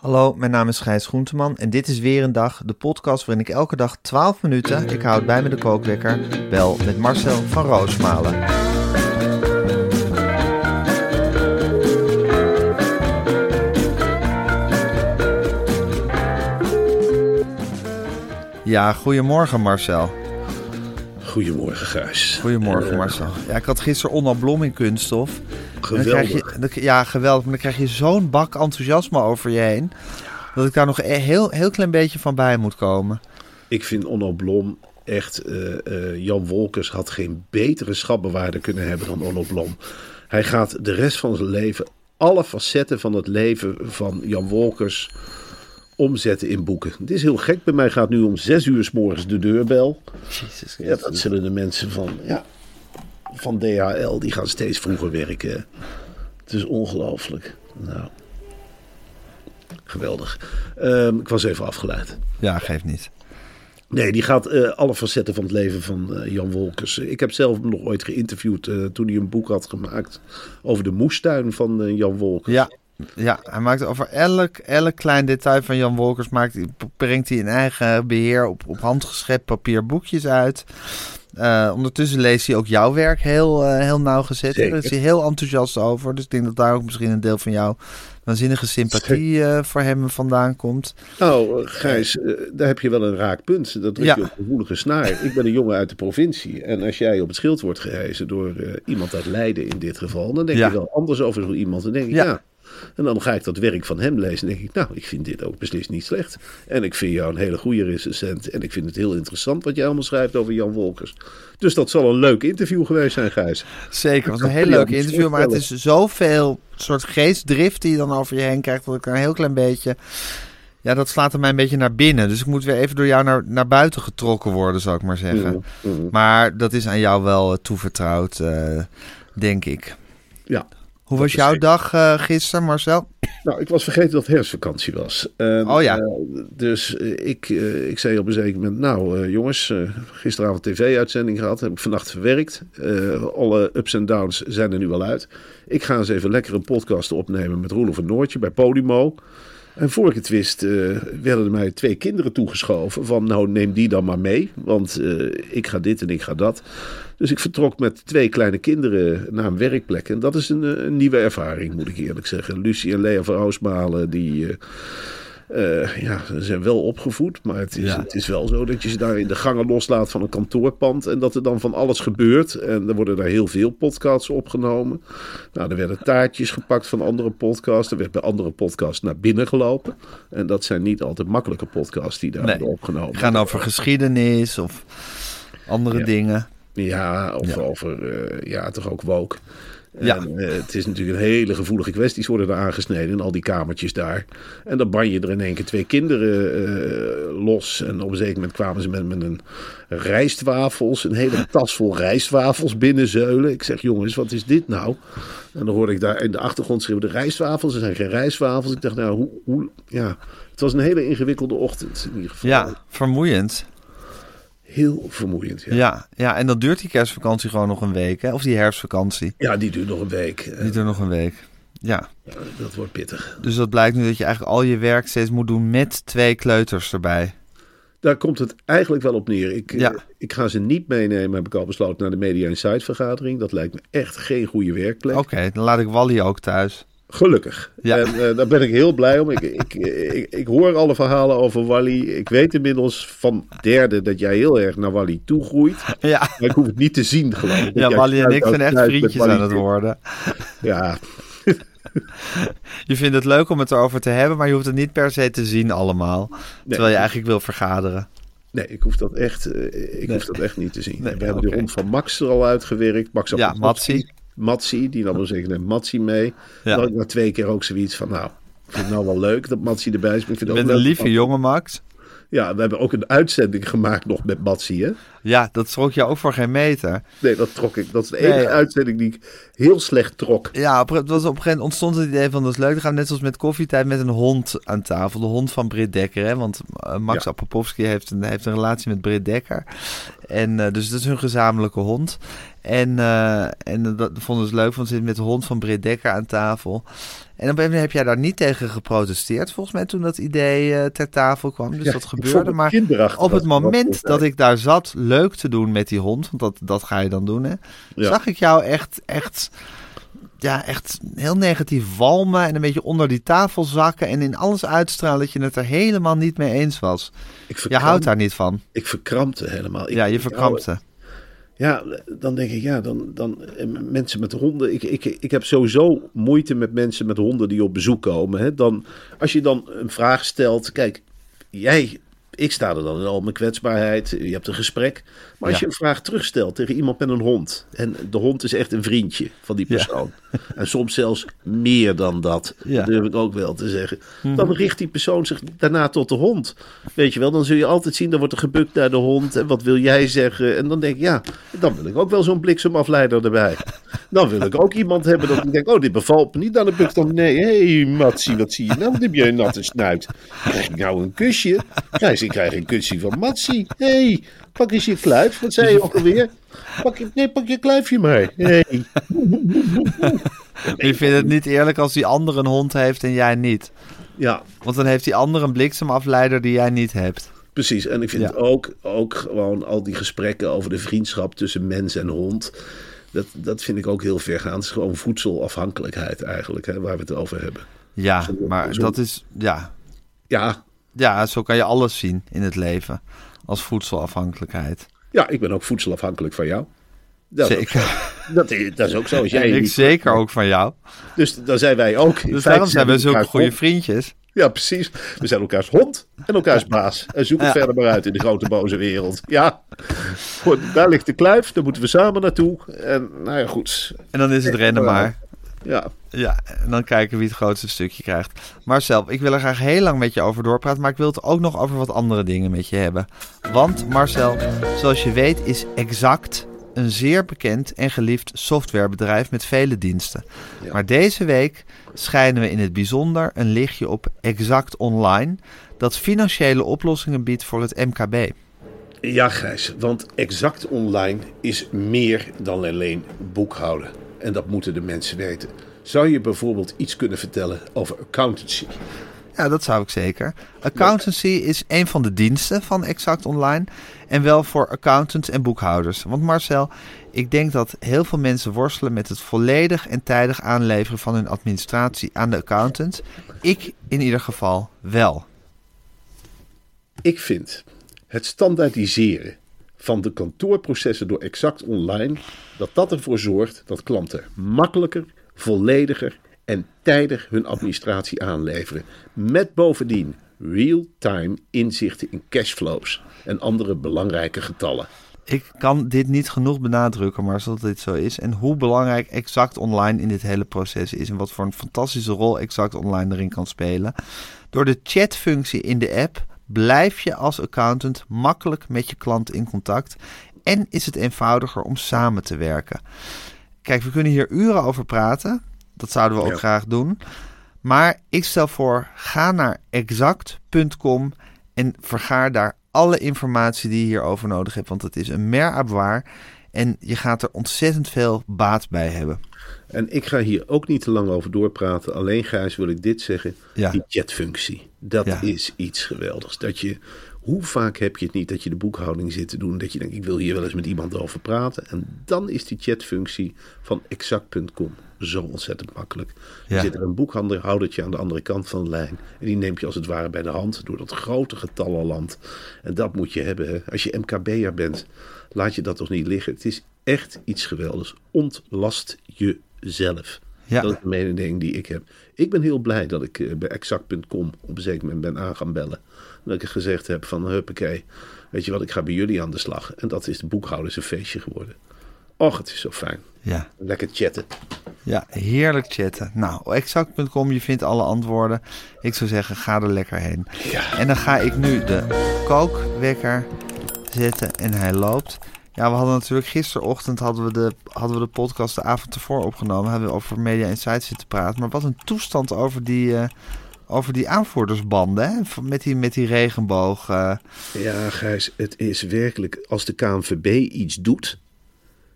Hallo, mijn naam is Gijs Groenteman en dit is weer een dag, de podcast waarin ik elke dag 12 minuten, ik houd bij me de kookwekker, bel met Marcel van Roosmalen. Ja, goedemorgen Marcel. Goedemorgen, Gijs. Goedemorgen Eh, Marcel. Ja, ik had gisteren Onno Blom in Kunststof. Geweldig. krijg je, dan- ja, geweldig. Maar dan krijg je zo'n bak enthousiasme over je heen. Dat ik daar nog een heel, heel klein beetje van bij moet komen. Ik vind Onno Blom echt... eh, eh, Jan Wolkers had geen betere schatbewaarder kunnen hebben dan Onno Blom. Hij gaat de rest van zijn leven... alle facetten van het leven van Jan Wolkers omzetten in boeken. Het is heel gek. Bij mij gaat nu om zes uur s morgens de deurbel. Jezus Ja, dat zullen de mensen van, ja, van DHL, die gaan steeds vroeger werken. Het is ongelooflijk. Nou, geweldig. Ehm, ik was even afgeleid. Ja, geeft niet. Nee, die gaat eh, alle facetten van het leven van eh, Jan Wolkers. Ik heb zelf hem nog ooit geïnterviewd eh, toen hij een boek had gemaakt over de moestuin van Jan Wolkers. Ja, ja, hij maakt over elk, elk klein detail van Jan Wolkers... Maakt, hij- brengt hij in eigen beheer op, op handgeschept papier boekjes uit. Eh, ondertussen leest hij ook jouw werk heel, eh, heel nauwgezet. Daar is hij heel enthousiast over. Dus ik denk dat daar ook misschien een deel van jouw waanzinnige sympathie eh, voor hem vandaan komt. Nou, Gijs, daar heb je wel een raak punt. Dat druk Ja. je op een gevoelige snaar. Ik ben een jongen uit de provincie. En als jij op het schild wordt gehezen door iemand uit Leiden in dit geval... dan denk Ja. je wel anders over zo iemand. Dan denk ik, Ja. ja. En dan ga ik dat werk van hem lezen en denk ik... nou, ik vind dit ook beslist niet slecht. En ik vind jou een hele goede recensent. En ik vind het heel interessant wat jij allemaal schrijft over Jan Wolkers. Dus dat zal een leuk interview geweest zijn, Gijs. Zeker, het was een heel leuk interview. Maar het is zoveel soort geestdrift die je dan over je heen krijgt... dat ik een heel klein beetje... Ja, dat slaat er mij een beetje naar binnen. Dus ik moet weer even door jou naar, naar buiten getrokken worden, zou ik maar zeggen. Mhm. Maar dat is aan jou wel eh, toevertrouwd, eh, denk ik. Ja. Hoe was jouw zeker. dag eh, gisteren, Marcel? Nou, ik was vergeten dat het herfstvakantie was. En, Oh ja. eh, dus eh, ik, ik zei op een zeker moment... Nou, jongens, gisteravond tv-uitzending gehad. Heb ik vannacht verwerkt. Alle ups en downs zijn er nu al uit. Ik ga eens even lekker een podcast opnemen met Roelof en Noortje bij Podimo. En voor ik het wist, eh, werden er mij twee kinderen toegeschoven. Van nou, neem die dan maar mee. Want eh, ik ga dit en ik ga dat. Dus ik vertrok met twee kleine kinderen naar een werkplek. En dat is een, eh, een nieuwe ervaring, moet ik eerlijk zeggen. Lucie en Lea van Roosmalen, die... eh, ja, ze zijn wel opgevoed, maar het is, Ja. het is wel zo dat je ze daar in de gangen loslaat van een kantoorpand en dat er dan van alles gebeurt. En er worden daar heel veel podcasts opgenomen. Nou, er werden taartjes gepakt van andere podcasts. Er werd bij andere podcasts naar binnen gelopen. En dat zijn niet altijd makkelijke podcasts die daar Nee. worden opgenomen. Gaan over geschiedenis of andere Ja. dingen. Ja, of Ja. over, eh, ja, toch ook woke. Ja. En, eh, het is natuurlijk een hele gevoelige kwesties worden er aangesneden in al die kamertjes daar. En dan ban je er in één keer twee kinderen eh, los. En op een zeker moment kwamen ze met, met een rijstwafels, een hele tas vol rijstwafels binnenzeulen. Ik zeg, jongens, wat is dit nou? En dan hoorde ik daar in de achtergrond schreeuwen, de rijstwafels, er zijn geen rijstwafels. Ik dacht, nou, hoe, hoe, ja, het was een hele ingewikkelde ochtend in ieder geval. Ja, vermoeiend. Heel vermoeiend, ja. Ja. ja, en dan duurt die kerstvakantie gewoon nog een week, hè? Of die herfstvakantie. Ja, die duurt nog een week. Eh, Niet er nog een week. Ja, dat wordt pittig. dus dat blijkt nu dat je eigenlijk al je werk steeds moet doen met twee kleuters erbij. Daar komt het eigenlijk wel op neer. Ik, Ja. eh, ik ga ze niet meenemen, heb ik al besloten, naar de Media Insight vergadering. Dat lijkt me echt geen goede werkplek. Oké, dan laat ik Wally ook thuis. Gelukkig. Ja. En eh, daar ben ik heel blij om. Ik, ik, ik, ik hoor alle verhalen over Wally. Ik weet inmiddels van derde dat jij heel erg naar Wally toegroeit. Ja, Maar ik hoef het niet te zien, geloof ik. Ja Wally en ik zijn echt vriendjes aan het worden. Ja, Je vindt het leuk om het erover te hebben, maar je hoeft het niet per se te zien allemaal. Terwijl je eigenlijk wil vergaderen. nee, ik hoef dat echt, eh, ik hoef dat echt niet te zien. Nee, We hebben de hond van Max er al uitgewerkt. Max Ja. Matsi. Matsi, die nam dan zeggen, Matsi mee. Ja. Dan had ik na twee keer ook zoiets van, nou, ik vind het nou wel leuk dat Matsi erbij is. Maar ik vind Je ook een lieve jongen, Max. Ja, we hebben ook een uitzending gemaakt nog met Matsi, hè? Ja, dat schrok je ook voor geen meter. Nee, dat trok ik. Dat is de enige Nee. uitzending die ik heel slecht trok. Ja, op, het was op een gegeven moment ontstond het idee van dat is leuk. We gaan net zoals met koffietijd met een hond aan tafel. De hond van Britt Dekker. Hè? Want eh, Max Ja. Apopowski heeft een, heeft een relatie met Britt Dekker. En eh, dus dat is hun gezamenlijke hond. En, eh, en dat vonden ze leuk, want ze zitten met de hond van Britt Dekker aan tafel. En op een gegeven moment heb jij daar niet tegen geprotesteerd, volgens mij, toen dat idee ter tafel kwam. Dus Ja, dat gebeurde. Maar op het dat moment dat ik daar zat leuk te doen met die hond, want dat, dat ga je dan doen, hè, Ja. zag ik jou echt, echt, ja, echt heel negatief walmen en een beetje onder die tafel zakken en in alles uitstralen dat je het er helemaal niet mee eens was. Ik Je houdt daar niet van. Ik verkrampte helemaal. Ik- Ja, je verkrampte. Ja, dan denk ik, ja, dan, dan eh, mensen met honden. Ik, ik, ik heb sowieso moeite met mensen met honden die op bezoek komen. Hè. Dan, als je dan een vraag stelt, kijk, jij, ik sta er dan in al mijn kwetsbaarheid. Je hebt een gesprek. Maar als Ja. je een vraag terugstelt tegen iemand met een hond. En de hond is echt een vriendje van die Ja. persoon. En soms zelfs meer dan dat. Ja. Mhm. Dat durf ik ook wel te zeggen. Dan richt die persoon zich daarna tot de hond. Weet je wel, dan zul je altijd zien, dan wordt er gebukt naar de hond. En wat wil jij zeggen? En dan denk ik, ja, dan wil ik ook wel zo'n bliksemafleider erbij. Dan wil ik ook iemand hebben dat ik denk, oh, dit bevalt me niet. Dan heb ik dan, nee, hé, hey, Matsie, wat zie je nou? Wat heb je een natte snuit? Krijg ik nou een kusje? Ja, ik krijg een kusje van Matsie. Hé, hey, pak eens je kluif. Wat zei je ook alweer? Pak je, nee, pak je kluifje maar. Hey. Je vindt het niet eerlijk als die ander een hond heeft en jij niet. Ja, Want dan heeft die ander een bliksemafleider die jij niet hebt. Precies, en ik vind Ja. ook, ook gewoon al die gesprekken over de vriendschap tussen mens en hond. Dat, dat vind ik ook heel vergaand. Het is gewoon voedselafhankelijkheid eigenlijk, hè, waar we het over hebben. Ja, maar dat is, ja, Ja, ja, zo kan je alles zien in het leven. Als voedselafhankelijkheid. ja, ik ben ook voedselafhankelijk van jou. Dat, is Zeker. zo. dat, is, dat is ook zo. Als jij ik niet- zeker ook van jou. Dus dan zijn wij ook. Dus daarom zijn we zulke goede hond. vriendjes. Ja, precies. We zijn elkaars hond en elkaars baas. En zoek het Ja. verder maar uit in de grote boze wereld. Ja, goed, daar ligt de kluif. Daar moeten we samen naartoe. En nou ja, goed. En dan is het rennen maar. Ja, Ja, en dan kijken wie het grootste stukje krijgt. Marcel, ik wil er graag heel lang met je over doorpraten, maar ik wil het ook nog over wat andere dingen met je hebben. Want Marcel, zoals je weet is Exact een zeer bekend en geliefd softwarebedrijf met vele diensten. Maar deze week schijnen we in het bijzonder een lichtje op Exact Online, dat financiële oplossingen biedt voor het MKB. Ja, Gijs, want exact online is meer dan alleen boekhouden. En dat moeten de mensen weten. Zou je bijvoorbeeld iets kunnen vertellen over accountancy? Ja, dat zou ik zeker. Accountancy is een van de diensten van Exact Online. En wel voor accountants en boekhouders. Want Marcel, ik denk dat heel veel mensen worstelen met het volledig en tijdig aanleveren van hun administratie aan de accountant. Ik in ieder geval wel. Ik vind het standaardiseren van de kantoorprocessen door exact online, dat dat ervoor zorgt dat klanten makkelijker, vollediger en tijdig hun administratie aanleveren. Met bovendien real-time inzichten in cashflows en andere belangrijke getallen. Ik kan dit niet genoeg benadrukken, maar zodat dit zo is. En hoe belangrijk Exact Online in dit hele proces is. En wat voor een fantastische rol Exact Online erin kan spelen. Door de chatfunctie in de app blijf je als accountant makkelijk met je klant in contact. En is het eenvoudiger om samen te werken. Kijk, we kunnen hier uren over praten. Dat zouden we ook Ja. graag doen. Maar ik stel voor, ga naar exact.com en vergaar daar alle informatie die je hierover nodig hebt. Want het is een mer en je gaat er ontzettend veel baat bij hebben. En ik ga hier ook niet te lang over doorpraten. Alleen Gijs wil ik dit zeggen. Ja. Die chatfunctie. Dat Ja. is iets geweldigs. Dat je, hoe vaak heb je het niet dat je de boekhouding zit te doen. Dat je denkt ik wil hier wel eens met iemand over praten. En dan is die chatfunctie van exact.com zo ontzettend makkelijk. Ja. Er zit er een boekhandelaarhoudertje aan de andere kant van de lijn. En die neemt je als het ware bij de hand door dat grote getallenland. En dat moet je hebben. Hè. Als je MKB'er bent, laat je dat toch niet liggen. Het is echt iets geweldigs. Ontlast jezelf. Ja. Dat is de mening die ik heb. Ik ben heel blij dat ik eh, bij exact.com op een zeker moment ben aan gaan bellen. Dat ik gezegd heb van huppakee, weet je wat, ik ga bij jullie aan de slag. En dat is de boekhouders een feestje geworden. Och, het is zo fijn. Ja. Lekker chatten. Ja, heerlijk chatten. Nou, exact.com, je vindt alle antwoorden. Ik zou zeggen, ga er lekker heen. En dan ga ik nu de kookwekker zetten en hij loopt. Ja, we hadden natuurlijk gisterochtend hadden we de, hadden we de podcast de avond ervoor opgenomen. Hadden we over Media Insights zitten praten. Maar wat een toestand over die, eh, over die aanvoerdersbanden, hè? Met die, met die regenboog. Ja, Gijs, het is werkelijk, als de KNVB iets doet,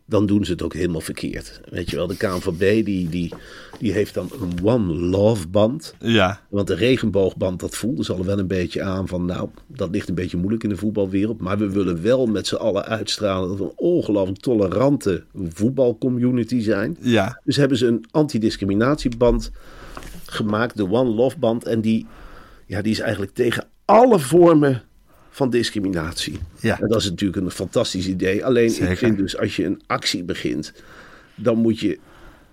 dan doen ze het ook helemaal verkeerd. Weet je wel, de KNVB die, die, die heeft dan een One Love band. Ja, Want de regenboogband, dat voelde ze al wel een beetje aan van, nou, dat ligt een beetje moeilijk in de voetbalwereld. Maar we willen wel met z'n allen uitstralen dat we een ongelooflijk tolerante voetbalcommunity zijn. ja, Dus hebben ze een antidiscriminatieband gemaakt, de One Love band. En die, ja, die is eigenlijk tegen alle vormen van discriminatie. Ja. En dat is natuurlijk een fantastisch idee. Alleen Zeker. ik vind dus als je een actie begint, dan moet je,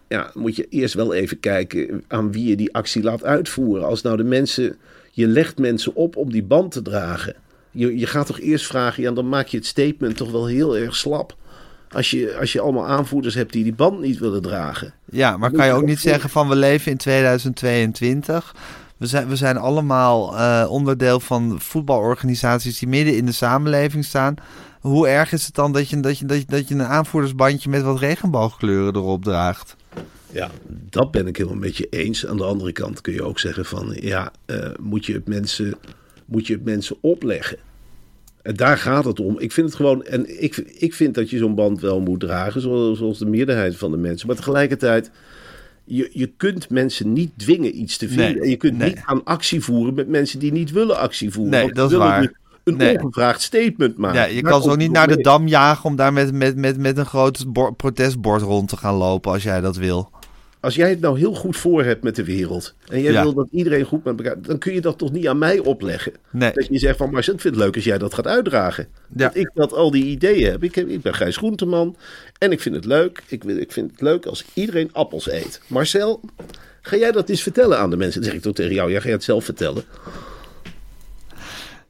ja, moet je eerst wel even kijken aan wie je die actie laat uitvoeren. Als nou de mensen, je legt mensen op om die band te dragen. Je, je gaat toch eerst vragen, ja, dan maak je het statement toch wel heel erg slap. Als je, als je allemaal aanvoerders hebt die die band niet willen dragen. ja, maar kan je ook niet zeggen van we leven in 2022. We zijn, we zijn allemaal eh, onderdeel van voetbalorganisaties die midden in de samenleving staan. Hoe erg is het dan dat je, dat je, dat je, dat je een aanvoerdersbandje met wat regenboogkleuren erop draagt? Ja, dat ben ik helemaal met je eens. Aan de andere kant kun je ook zeggen van ja, eh, moet, je het mensen, moet je het mensen opleggen. En daar gaat het om. Ik vind het gewoon, en ik, ik vind dat je zo'n band wel moet dragen, zoals, zoals de meerderheid van de mensen. Maar tegelijkertijd, je, je kunt mensen niet dwingen iets te vinden. Nee, en je kunt nee. niet aan actie voeren met mensen die niet willen actie voeren. Nee, dat is waar. nu Een Nee. ongevraagd statement maken. Ja, je Daar kan komt niet naar de dam jagen om daar met, met, met, met een groot bor- protestbord rond te gaan lopen als jij dat wil. Als jij het nou heel goed voor hebt met de wereld. en jij Ja. wil dat iedereen goed met elkaar. dan kun je dat toch niet aan mij opleggen. Nee. Dat je zegt van Marcel, ik vind het leuk als jij dat gaat uitdragen. Ja. Dat ik dat al die ideeën heb. Ik, heb. ik ben Gijs Groenteman. En ik vind het leuk. Ik, ik vind het leuk als iedereen appels eet. Marcel, ga jij dat eens vertellen aan de mensen? Dan zeg ik toch tegen jou, jij gaat het zelf vertellen.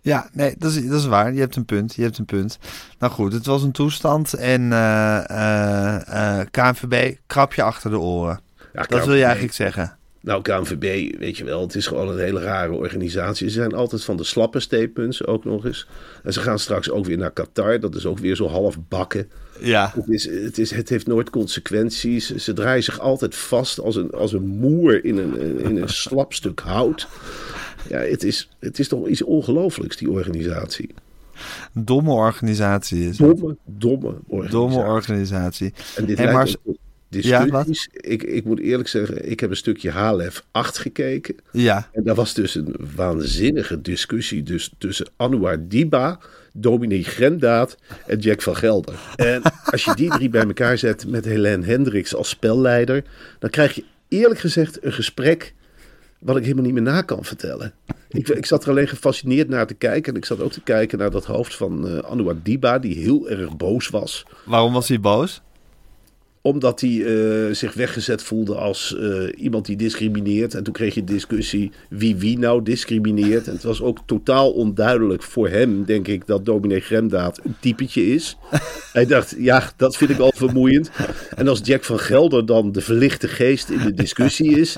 Ja, nee, dat is, dat is waar. Je hebt een punt. Je hebt een punt. Nou goed, het was een toestand. En eh eh eh, KNVB, krapje achter de oren. Ja, Dat wil je eigenlijk zeggen. Nou, KNVB, weet je wel, het is gewoon een hele rare organisatie. Ze zijn altijd van de slappe statements ook nog eens. En ze gaan straks ook weer naar Qatar. Dat is ook weer zo half bakken. Ja. Het, is, het, is, het heeft nooit consequenties. Ze draaien zich altijd vast als een, als een moer in een, in een slap stuk hout. Ja, het is, het is toch iets ongelooflijks, die organisatie. Domme organisatie is. Domme, domme organisatie. Domme organisatie. En dit Hey, lijkt maar- Ja, wat? ik, ik moet eerlijk zeggen, ik heb een stukje HLF 8 gekeken. Ja, En daar was dus een waanzinnige discussie dus tussen Anouar Diba, Dominique Grendaat en Jack van Gelder. En als je die drie bij elkaar zet met Helene Hendricks als spelleider, dan krijg je eerlijk gezegd een gesprek wat ik helemaal niet meer na kan vertellen. Ik, ik zat er alleen gefascineerd naar te kijken. En ik zat ook te kijken naar dat hoofd van eh Anouar Diba, die heel erg boos was waarom was hij boos? Omdat hij eh, zich weggezet voelde als eh, iemand die discrimineert. En toen kreeg je discussie wie wie nou discrimineert. En het was ook totaal onduidelijk voor hem, denk ik, dat dominee Gremdaad een typetje is. Hij dacht, ja, dat vind ik al vermoeiend. En als Jack van Gelder dan de verlichte geest in de discussie is,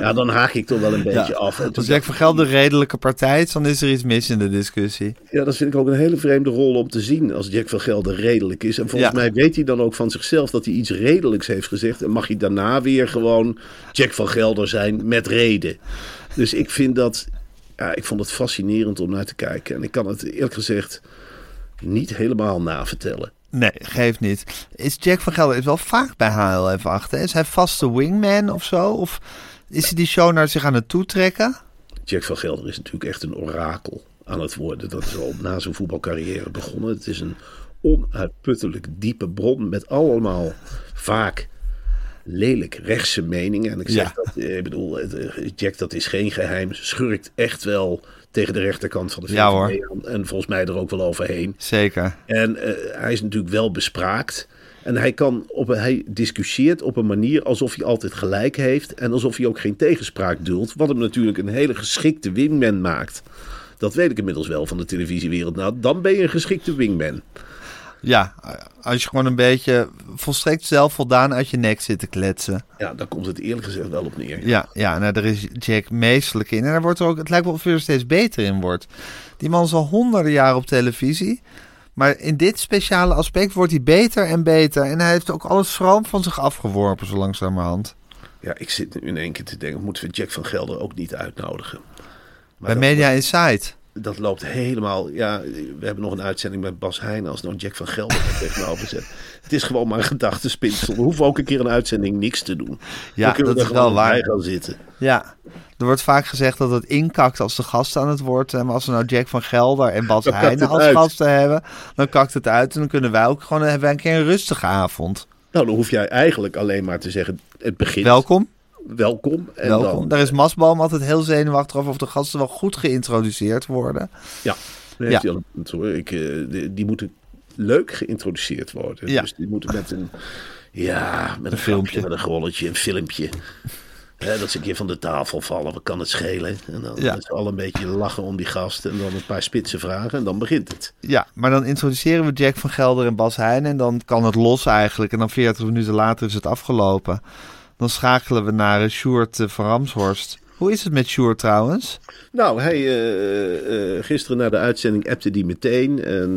ja, dan haak ik toch wel een beetje Ja. af. Als Jack van Gelder redelijke partij is, dan is er iets mis in de discussie. Ja, dat vind ik ook een hele vreemde rol om te zien als Jack van Gelder redelijk is. En volgens Ja. mij weet hij dan ook van zichzelf dat hij iets redelijks heeft gezegd. En mag hij daarna weer gewoon Jack van Gelder zijn met reden. Dus ik vind dat, ja, ik vond het fascinerend om naar te kijken. En ik kan het eerlijk gezegd niet helemaal navertellen. Nee, geeft niet. Is Jack van Gelder is wel vaak bij HLF achter. Is hij vaste wingman of zo? Of is hij die show naar zich aan het toetrekken? Jack van Gelder is natuurlijk echt een orakel aan het worden. Dat is al na zijn voetbalcarrière begonnen. Het is een onuitputtelijk diepe bron met allemaal vaak lelijk rechtse meningen. En ik zeg Ja. dat, eh, ik bedoel, eh, Jack, dat is geen geheim. Schurkt echt wel tegen de rechterkant van de VVD Ja, hoor. aan. En volgens mij er ook wel overheen. Zeker. En eh, hij is natuurlijk wel bespraakt. En hij, kan op, hij discussieert op een manier alsof hij altijd gelijk heeft. En alsof hij ook geen tegenspraak duldt. Wat hem natuurlijk een hele geschikte wingman maakt. Dat weet ik inmiddels wel van de televisiewereld. Nou, dan ben je een geschikte wingman. Ja, als je gewoon een beetje volstrekt zelfvoldaan uit je nek zit te kletsen. Ja, daar komt het eerlijk gezegd wel op neer. Ja, ja nou, daar is Jack meestelijk in. En daar wordt er ook, het lijkt wel of hij er steeds beter in wordt. Die man is al honderden jaren op televisie. Maar in dit speciale aspect wordt hij beter en beter. En hij heeft ook alles schroom van zich afgeworpen, zo langzamerhand. Ja, ik zit nu in één keer te denken, moeten we Jack van Gelder ook niet uitnodigen? Maar Bij Media Insight. Dat loopt helemaal... Ja, we hebben nog een uitzending met Bas Heijn als nou Jack van Gelder er tegenover zet. Het is gewoon maar een gedachtespinsel. We hoeven ook een keer een uitzending niks te doen. Ja, Dan kunnen we dat er is wel gewoon bij waar. gaan zitten. Ja, er wordt vaak gezegd dat het inkakt als de gasten aan het woord zijn. Maar als we nou Jack van Gelder en Bas het als uit. gasten hebben, dan kakt het uit. En dan kunnen wij ook gewoon hebben een keer een rustige avond. Nou, dan hoef jij eigenlijk alleen maar te zeggen, het begint. Welkom. Welkom. En Welkom. Dan, Daar is Masboom altijd heel zenuwachtig over of de gasten wel goed geïntroduceerd worden. Ja, hij al een punt, hoor. Ik, eh, die, die moeten leuk geïntroduceerd worden. Ja. Dus die moeten met een, ja, met een, filmpje. filmpje, met een rolletje, een filmpje. Hè, dat ze een keer van de tafel vallen, wat kan het schelen? En dan Ja. z'n allen een beetje lachen om die gast en dan een paar spitse vragen en dan begint het. Ja, maar dan introduceren we Jack van Gelder en Bas Heijnen. En dan kan het los eigenlijk. En dan 40 minuten later is het afgelopen. Dan schakelen we naar eh, Sjoerd eh, van Ramshorst. Hoe is het met Sjoerd trouwens? Nou, hij eh, gisteren na de uitzending appte die meteen. En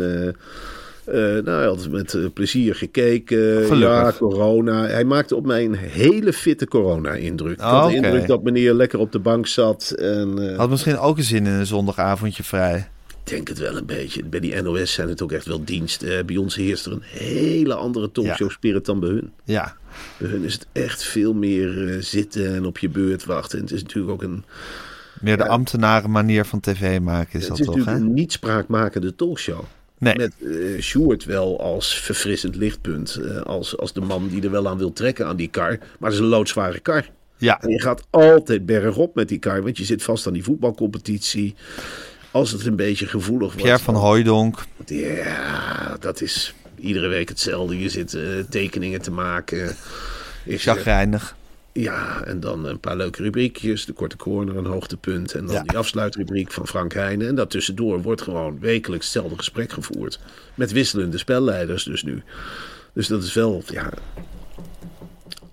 nou, hij had met plezier gekeken. Gelukkig. Ja, corona. Hij maakte op mij een hele fitte corona-indruk. Ik Oh, de indruk dat meneer lekker op de bank zat. En Had misschien ook een zin in een zondagavondje vrij. Ik denk het wel een beetje. Bij die NOS zijn het ook echt wel diensten. bij ons heerst er een hele andere talkshow-spirit dan bij hun. Ja, Bij hun is het echt veel meer eh, zitten en op je beurt wachten. En het is natuurlijk ook een... meer de ambtenaren manier van tv maken is Het dat is toch, natuurlijk hè? een niet spraakmakende talkshow. Nee, Met eh Sjoerd wel als verfrissend lichtpunt. eh, als, als de man die er wel aan wil trekken aan die kar. Maar het is een loodzware kar. ja. En je gaat altijd bergop met die kar. Want je zit vast aan die voetbalcompetitie. Als het een beetje gevoelig wordt. Pierre van Hooijdonk. Ja, dat is iedere week hetzelfde. Je zit eh, tekeningen te maken. Zeg, Chagrijnig. ja, en dan een paar leuke rubriekjes. De korte corner, een hoogtepunt. En dan Ja. die afsluitrubriek van Frank Heijnen. En daartussendoor wordt gewoon wekelijks hetzelfde gesprek gevoerd. Met wisselende spelleiders dus nu. Dus dat is wel, ja,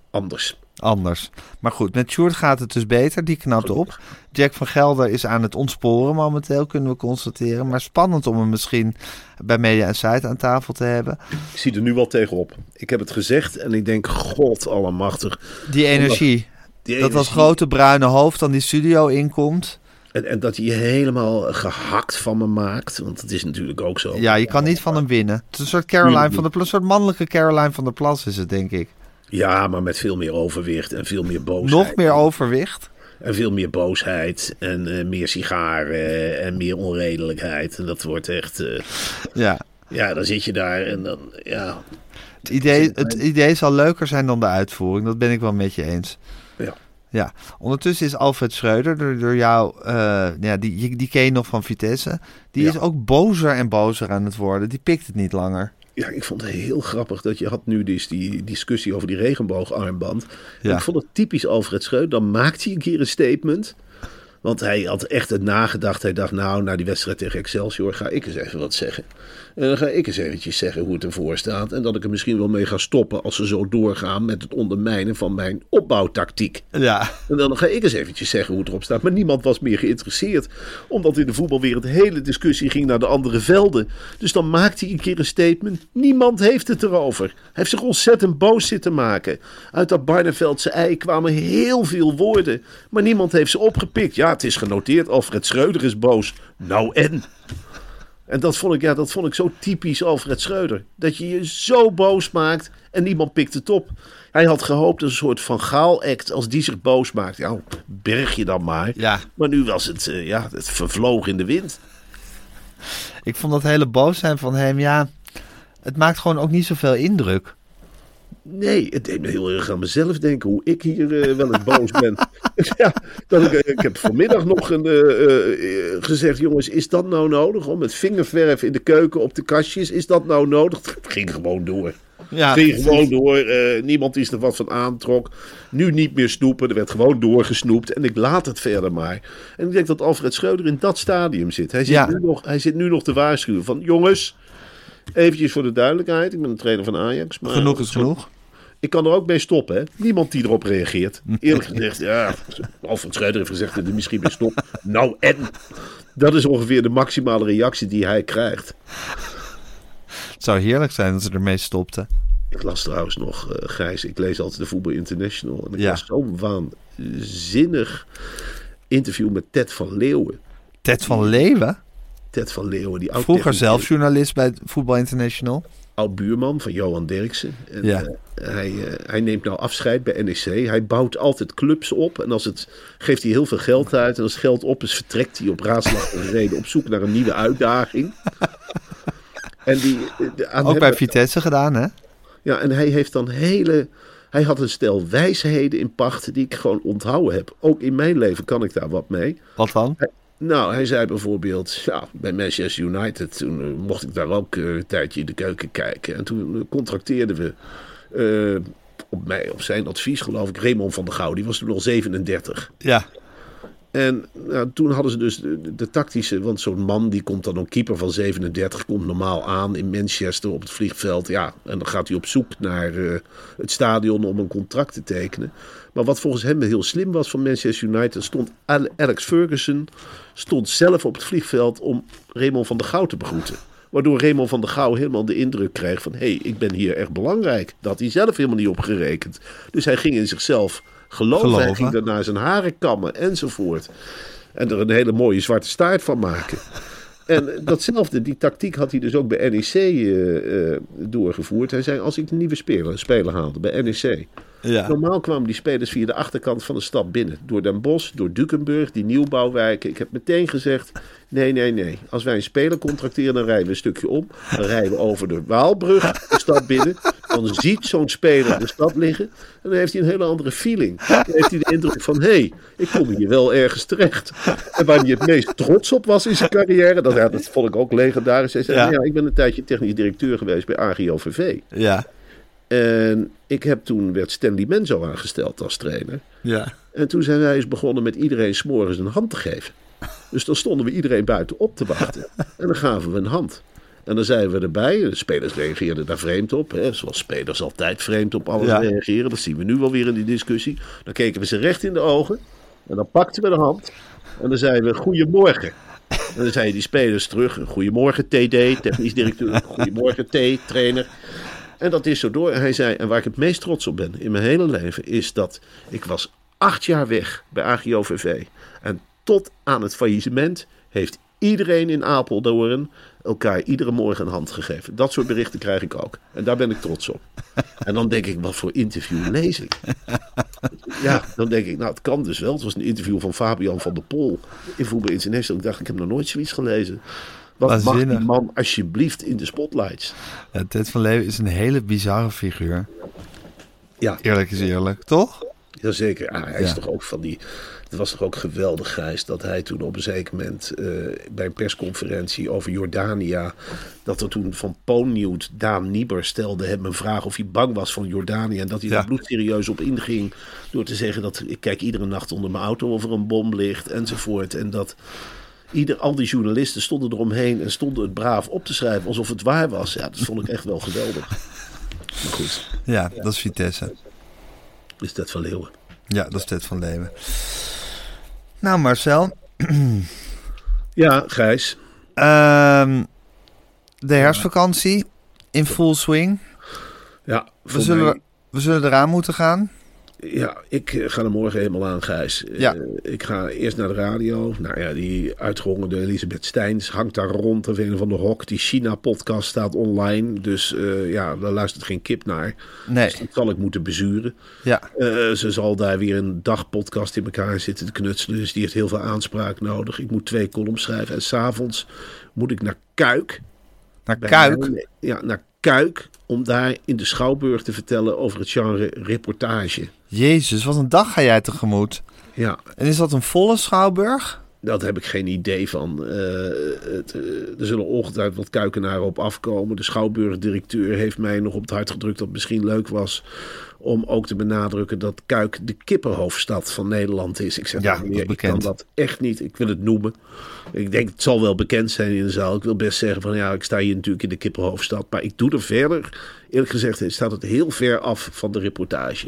anders. Anders. Maar goed, met Sjoerd gaat het dus beter. Die knapt op. Jack van Gelder is aan het ontsporen momenteel, kunnen we constateren. Maar spannend om hem misschien bij Media Insight aan tafel te hebben. Ik zie er nu wel tegenop. Ik heb het gezegd en ik denk, god allemachtig. Die energie. Die Dat als grote bruine hoofd dan die studio inkomt. En, en dat hij helemaal gehakt van me maakt. Want het is natuurlijk ook zo. Ja, je kan niet van hem winnen. Het is een soort Caroline van der Plas. Een soort mannelijke Caroline van der Plas is het, denk ik. Ja, maar met veel meer overwicht en veel meer boosheid. Nog meer overwicht. En veel meer boosheid en eh, meer sigaren en meer onredelijkheid. En dat wordt echt... eh, Ja. ja, dan zit je daar en dan... Ja, Het idee, het idee zal leuker zijn dan de uitvoering. Dat ben ik wel met je eens. ja. Ja, ondertussen is Alfred Schreuder door, door jou, eh, ja, die, die ken je nog van Vitesse. Die Ja. is ook bozer en bozer aan het worden. Die pikt het niet langer. Ja, ik vond het heel grappig dat je had nu dus die discussie over die regenboogarmband. Ja. Ik vond het typisch Alfred Scheut. Dan maakt hij een keer een statement. Want hij had echt het nagedacht. Hij dacht, nou, na die wedstrijd tegen Excelsior ga ik eens even wat zeggen. En dan ga ik eens eventjes zeggen hoe het ervoor staat. En dat ik er misschien wel mee ga stoppen als ze zo doorgaan met het ondermijnen van mijn opbouwtactiek. Ja, En dan ga ik eens eventjes zeggen hoe het erop staat. Maar niemand was meer geïnteresseerd. Omdat in de voetbalwereld de hele discussie ging naar de andere velden. Dus dan maakt hij een keer een statement. Niemand heeft het erover. Hij heeft zich ontzettend boos zitten maken. Uit dat Barneveldse ei kwamen heel veel woorden. Maar niemand heeft ze opgepikt. Ja, het is genoteerd. Alfred Schreuder is boos. Nou en? En dat vond ik, ja, dat vond ik zo typisch Alfred Schreuder. Dat je je zo boos maakt en niemand pikt het op. Hij had gehoopt een soort van Gaal-act als die zich boos maakt. Ja, berg je dan maar. Ja. Maar nu was het, eh, ja, het vervloog in de wind. ik vond dat hele boos zijn van hem, ja, het maakt gewoon ook niet zoveel indruk. Nee, het deed me heel erg aan mezelf denken. Hoe ik hier eh, wel eens boos ben. ja, dat ik, eh, ik heb vanmiddag nog een, eh, gezegd: jongens, is dat nou nodig? Om met vingerverf in de keuken op de kastjes, is dat nou nodig? Het ging gewoon door. Ja, Het ging gewoon door. niemand die er wat van aantrok. Nu niet meer snoepen. Er werd gewoon doorgesnoept. En ik laat het verder maar. En ik denk dat Alfred Schreuder in dat stadium zit. Hij zit, Ja. nu, nog, hij zit nu nog te waarschuwen van jongens. Eventjes voor de duidelijkheid. Ik ben een trainer van Ajax. Maar genoeg is genoeg. Ik kan er ook mee stoppen. Hè? Niemand die erop reageert. Eerlijk gezegd, ja. Alfred Schreuder heeft gezegd dat hij misschien mee stopt. Nou en? Dat is ongeveer de maximale reactie die hij krijgt. Het zou heerlijk zijn als ze ermee stopten. Ik las trouwens nog, Gijs, ik lees altijd de Voetbal International. En ik Ja. zo'n waanzinnig interview met Ted van Leeuwen. Ted van Leeuwen, Ted van Leeuwen, die oud vroeger zelf journalist bij het Voetbal International. Oud buurman van Johan Derksen. En, Ja. eh, hij, eh, hij neemt nou afscheid bij NEC. Hij bouwt altijd clubs op. En als het geeft hij heel veel geld uit. En als het geld op is, vertrekt hij op raadslachtige reden op zoek naar een nieuwe uitdaging. En die, aan Ook hem- bij Vitesse gedaan, hè? Ja, en hij heeft dan hele. Hij had een stel wijsheden in pacht die ik gewoon onthouden heb. Ook in mijn leven kan ik daar wat mee. Wat dan? Nou, hij zei bijvoorbeeld, ja, bij Manchester United, toen eh, mocht ik daar ook eh, een tijdje in de keuken kijken. En toen eh, contracteerden we, op, mij, op zijn advies geloof ik, Raymond van der Gouw. Die was toen al 37. Ja, En nou, toen hadden ze dus de, tactische, want zo'n man die komt dan een keeper van 37, komt normaal aan in Manchester op het vliegveld. Ja, en dan gaat hij op zoek naar eh, het stadion om een contract te tekenen. Maar wat volgens hem heel slim was van Manchester United, stond Al- Alex Ferguson stond zelf op het vliegveld om Raymond van der Gouw te begroeten. Waardoor Raymond van der Gouw helemaal de indruk kreeg van... hé, hey, ik ben hier echt belangrijk. Dat had hij zelf helemaal niet op gerekend. Dus hij ging in zichzelf geloven. Hij Geloven. ging daarna zijn haren kammen enzovoort. En er een hele mooie zwarte staart van maken. En datzelfde, die tactiek had hij dus ook bij NEC eh, eh, doorgevoerd. Hij zei, als ik een nieuwe speler, speler haalde bij NEC... ja. Normaal kwamen die spelers via de achterkant van de stad binnen. Door Den Bosch, door Dukenburg, die nieuwbouwwijken. Ik heb meteen gezegd, nee, nee, nee. Als wij een speler contracteren, dan rijden we een stukje om. Dan rijden we over de Waalbrug de stad binnen. Dan ziet zo'n speler de stad liggen. En dan heeft hij een hele andere feeling. Dan heeft hij de indruk van, hé, hey, ik kom hier wel ergens terecht. En waar hij het meest trots op was in zijn carrière, dat, ja, dat vond ik ook legendarisch. Hij zei, Ja. ja. ik ben een tijdje technisch directeur geweest bij AGOVV. Ja, En ik heb toen werd Stanley Menzo aangesteld als trainer. ja. En toen zijn wij eens begonnen met iedereen s'morgens een hand te geven. Dus dan stonden we iedereen buiten op te wachten. En dan gaven we een hand. En dan zeiden we erbij, de spelers reageerden daar vreemd op. Hè, zoals spelers altijd vreemd op alles Ja. reageren. Dat zien we nu wel weer in die discussie. Dan keken we ze recht in de ogen. En dan pakten we de hand. En dan zeiden we goedemorgen. En dan zeiden die spelers terug. Goedemorgen TD, technisch directeur. Goedemorgen T, trainer. En dat is zo door. En hij zei, en waar ik het meest trots op ben in mijn hele leven, is dat ik was acht jaar weg bij AGOVV. En tot aan het faillissement heeft iedereen in Apeldoorn elkaar iedere morgen een hand gegeven. Dat soort berichten krijg ik ook. En daar ben ik trots op. En dan denk ik, wat voor interview lees ik? Ja, dan denk ik, nou het kan dus wel. Het was een interview van Fabian van der Pol in Voetbal International. Ik dacht, ik heb nog nooit zoiets gelezen. Wat mag Waanzinnig. die man alsjeblieft in de spotlights? ja Ted van Leeuwen is een hele bizarre figuur. Ja, Eerlijk is eerlijk, toch? Jazeker. Ah, hij is Ja. toch ook van die. Het was toch ook geweldig, Gijs, dat hij toen op een zeker moment eh, bij een persconferentie over Jordanië. dat er toen van Poonnieuwt Daan Nieber stelde hem een vraag of hij bang was van Jordanië. En dat hij Ja. er bloedserieus op inging. door te zeggen dat ik kijk iedere nacht onder mijn auto of er een bom ligt enzovoort. En dat. Ieder, al die journalisten stonden eromheen en stonden het braaf op te schrijven alsof het waar was. Ja, dat vond ik echt wel geweldig. Maar goed, Ja, dat is Vitesse. is dat van Leeuwen. Ja, dat is Ted van Leeuwen. Nou Marcel, Ja, Gijs. ehm, de herfstvakantie in full swing. Ja, We zullen, mij- we zullen eraan moeten gaan. Ja, ik eh, ga er morgen helemaal aan, Gijs. Ja. Eh, ik ga eerst naar de radio. Nou ja, die uitgehongerde Elisabeth Steins hangt daar rond of een van de hok. Die China-podcast staat online. Dus eh, ja, daar luistert geen kip naar. Nee, Dus dat zal ik moeten bezuren. ja. Ze zal daar weer een dagpodcast in elkaar zitten te knutselen. Dus die heeft heel veel aanspraak nodig. Ik moet twee columns schrijven. En s'avonds moet ik naar Kuik. Naar Kuik. Ja, naar Kuik om daar in de Schouwburg te vertellen over het genre reportage. Jezus, wat een dag ga jij tegemoet. Ja, En is dat een volle schouwburg? Daar heb ik geen idee van. Eh, het, eh, er zullen ongetwijfeld wat kuikenaren op afkomen. De schouwburgdirecteur heeft mij nog op het hart gedrukt dat het misschien leuk was om ook te benadrukken dat Kuik de kippenhoofdstad van Nederland is. Ik zeg, Ja, dat is meneer, ik kan dat echt niet. Ik wil het noemen. Ik denk, het zal wel bekend zijn in de zaal. Ik wil best zeggen van ja, ik sta hier natuurlijk in de kippenhoofdstad. Maar ik doe er verder. Eerlijk gezegd staat het heel ver af van de reportage.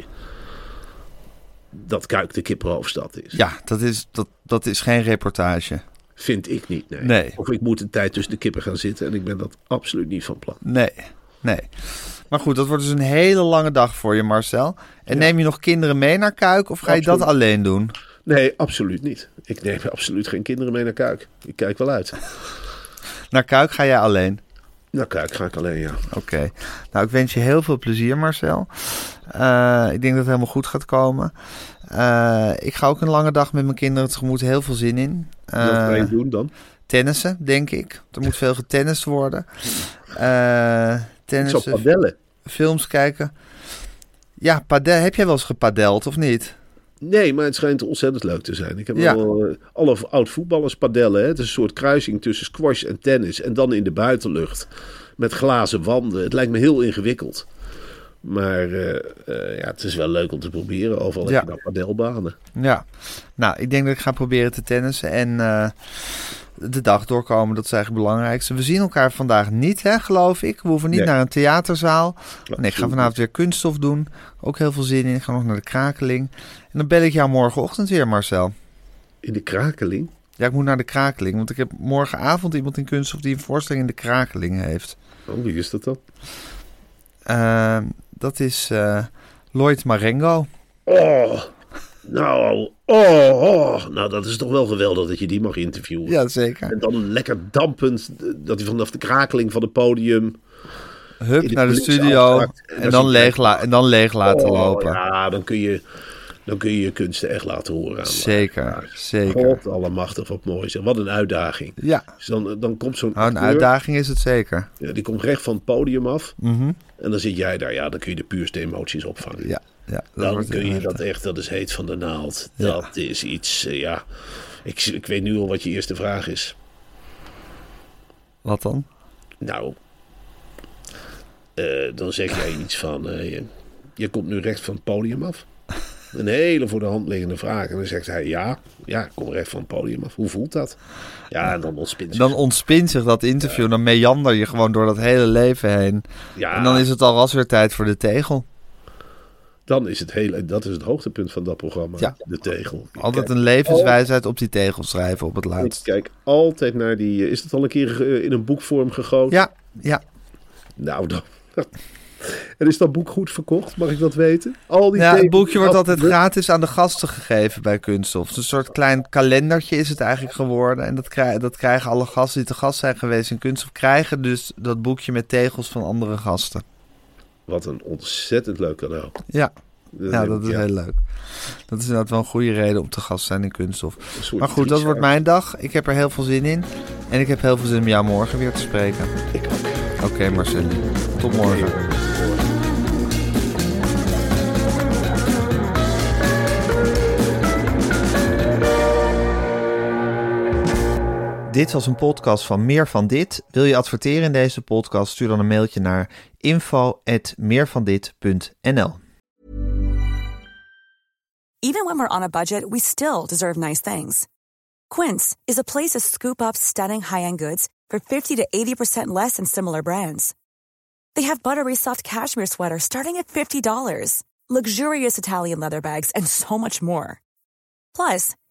Dat Kuik de kippenhoofdstad is. Ja, dat is, dat, dat is geen reportage. Vind ik niet, nee. Nee. Of ik moet een tijd tussen de kippen gaan zitten en ik ben dat absoluut niet van plan. Nee, nee. Maar goed, dat wordt dus een hele lange dag voor je, Marcel. En neem je nog kinderen mee naar Kuik of ga je dat alleen doen? Nee, absoluut niet. Ik neem absoluut geen kinderen mee naar Kuik. Ik kijk wel uit. Naar Kuik ga jij alleen. Naar Kuik ga ik alleen, ja. Oké. Nou, ik wens je heel veel plezier, Marcel. Eh, ik denk dat het helemaal goed gaat komen. Eh, ik ga ook een lange dag met mijn kinderen tegemoet. Heel veel zin in. Wat ga je Eh, doen dan? tennissen, denk ik. Er moet veel getennist worden. Tennissen, padellen. films kijken. Ja, padel. Heb jij wel eens gepadeld of niet? Nee, maar het schijnt ontzettend leuk te zijn. Ik heb Ja. wel eh, alle oud voetballers padellen. Hè. Het is een soort kruising tussen squash en tennis. En dan in de buitenlucht. Met glazen wanden. Het lijkt me heel ingewikkeld. Maar eh, eh, ja, het is wel leuk om te proberen. Overal heb Ja. je nou padelbanen. Ja, nou, ik denk dat ik ga proberen te tennissen en eh, de dag doorkomen. Dat is eigenlijk het belangrijkste. We zien elkaar vandaag niet, hè, geloof ik. We hoeven niet Nee. naar een theaterzaal. Nee, ik ga vanavond weer kunststof doen. Ook heel veel zin in. Ik ga nog naar de krakeling. En dan bel ik jou morgenochtend weer, Marcel. In de krakeling. Ja, ik moet naar de krakeling. Want ik heb morgenavond iemand in kunststof die een voorstelling in de krakeling heeft. Oh, wie is dat dan? Dat is eh, Lloyd Marengo. Oh, nou, oh, oh, nou, dat is toch wel geweldig dat je die mag interviewen. Ja, zeker. En dan lekker dampend, eh, dat hij vanaf de krakeling van het podium... Hup, de naar de studio. En En dan leeg en dan leeg laten Oh, lopen. Ja, dan kun, je, dan kun je je kunsten echt laten horen. Aan Zeker, zeker. God allemachtig, wat mooi zeg. Wat een uitdaging. Ja, Dus dan, dan komt zo'n nou, een uitdaging is het zeker. ja, die komt recht van het podium af. Mhm. En dan zit jij daar. Ja, dan kun je de puurste emoties opvangen. Ja, ja Dan kun je dat echt, dat is heet van de naald. Ja. Dat is iets, eh, ja. Ik, ik weet nu al wat je eerste vraag is. Wat dan? Nou, eh, dan zeg jij iets van, eh, je, je komt nu recht van het podium af. Een hele voor de hand liggende vraag. En dan zegt hij, ja, ja, ik kom recht van het podium af. Hoe voelt dat? Ja, en dan ontspint zich. Dan ontspint zich dat interview. Dan meander je gewoon door dat hele leven heen. Ja, En dan is het alras weer tijd voor de tegel. dan is het hele, dat is het hoogtepunt van dat programma. Ja. De tegel. Ik Altijd kijk een levenswijsheid op die tegel schrijven op het Ik laatst. kijk altijd naar die. eh, Is het al een keer eh, in een boekvorm gegoten? Ja, ja. Nou, dan. En is dat boek goed verkocht? Mag ik dat weten? Al die ja het boekje wordt altijd gratis aan de gasten gegeven bij Kunststof. Het is een soort klein kalendertje is het eigenlijk geworden. En dat, krijgen dat krijgen alle gasten die te gast zijn geweest in Kunststof... krijgen dus dat boekje met tegels van andere gasten. Wat een ontzettend leuk cadeau. Ja, Dat ja dat ik, is heel leuk. Dat is inderdaad wel een goede reden om te gast te zijn in Kunststof. Maar goed, dat wordt mijn dag. Ik heb er heel veel zin in. En ik heb heel veel zin om jou morgen weer te spreken. Ik ook. Oké, Marcel. Tot morgen. Dit was een podcast van Meer van Dit. Wil je adverteren in deze podcast? Stuur dan een mailtje naar info@meervandit.nl. Even when we're on a budget, we still deserve nice things. Quince is a place to scoop up stunning high-end goods for 50 to 80% less than similar brands. They have buttery soft cashmere sweaters starting at $50, luxurious Italian leather bags, and so much more. Plus,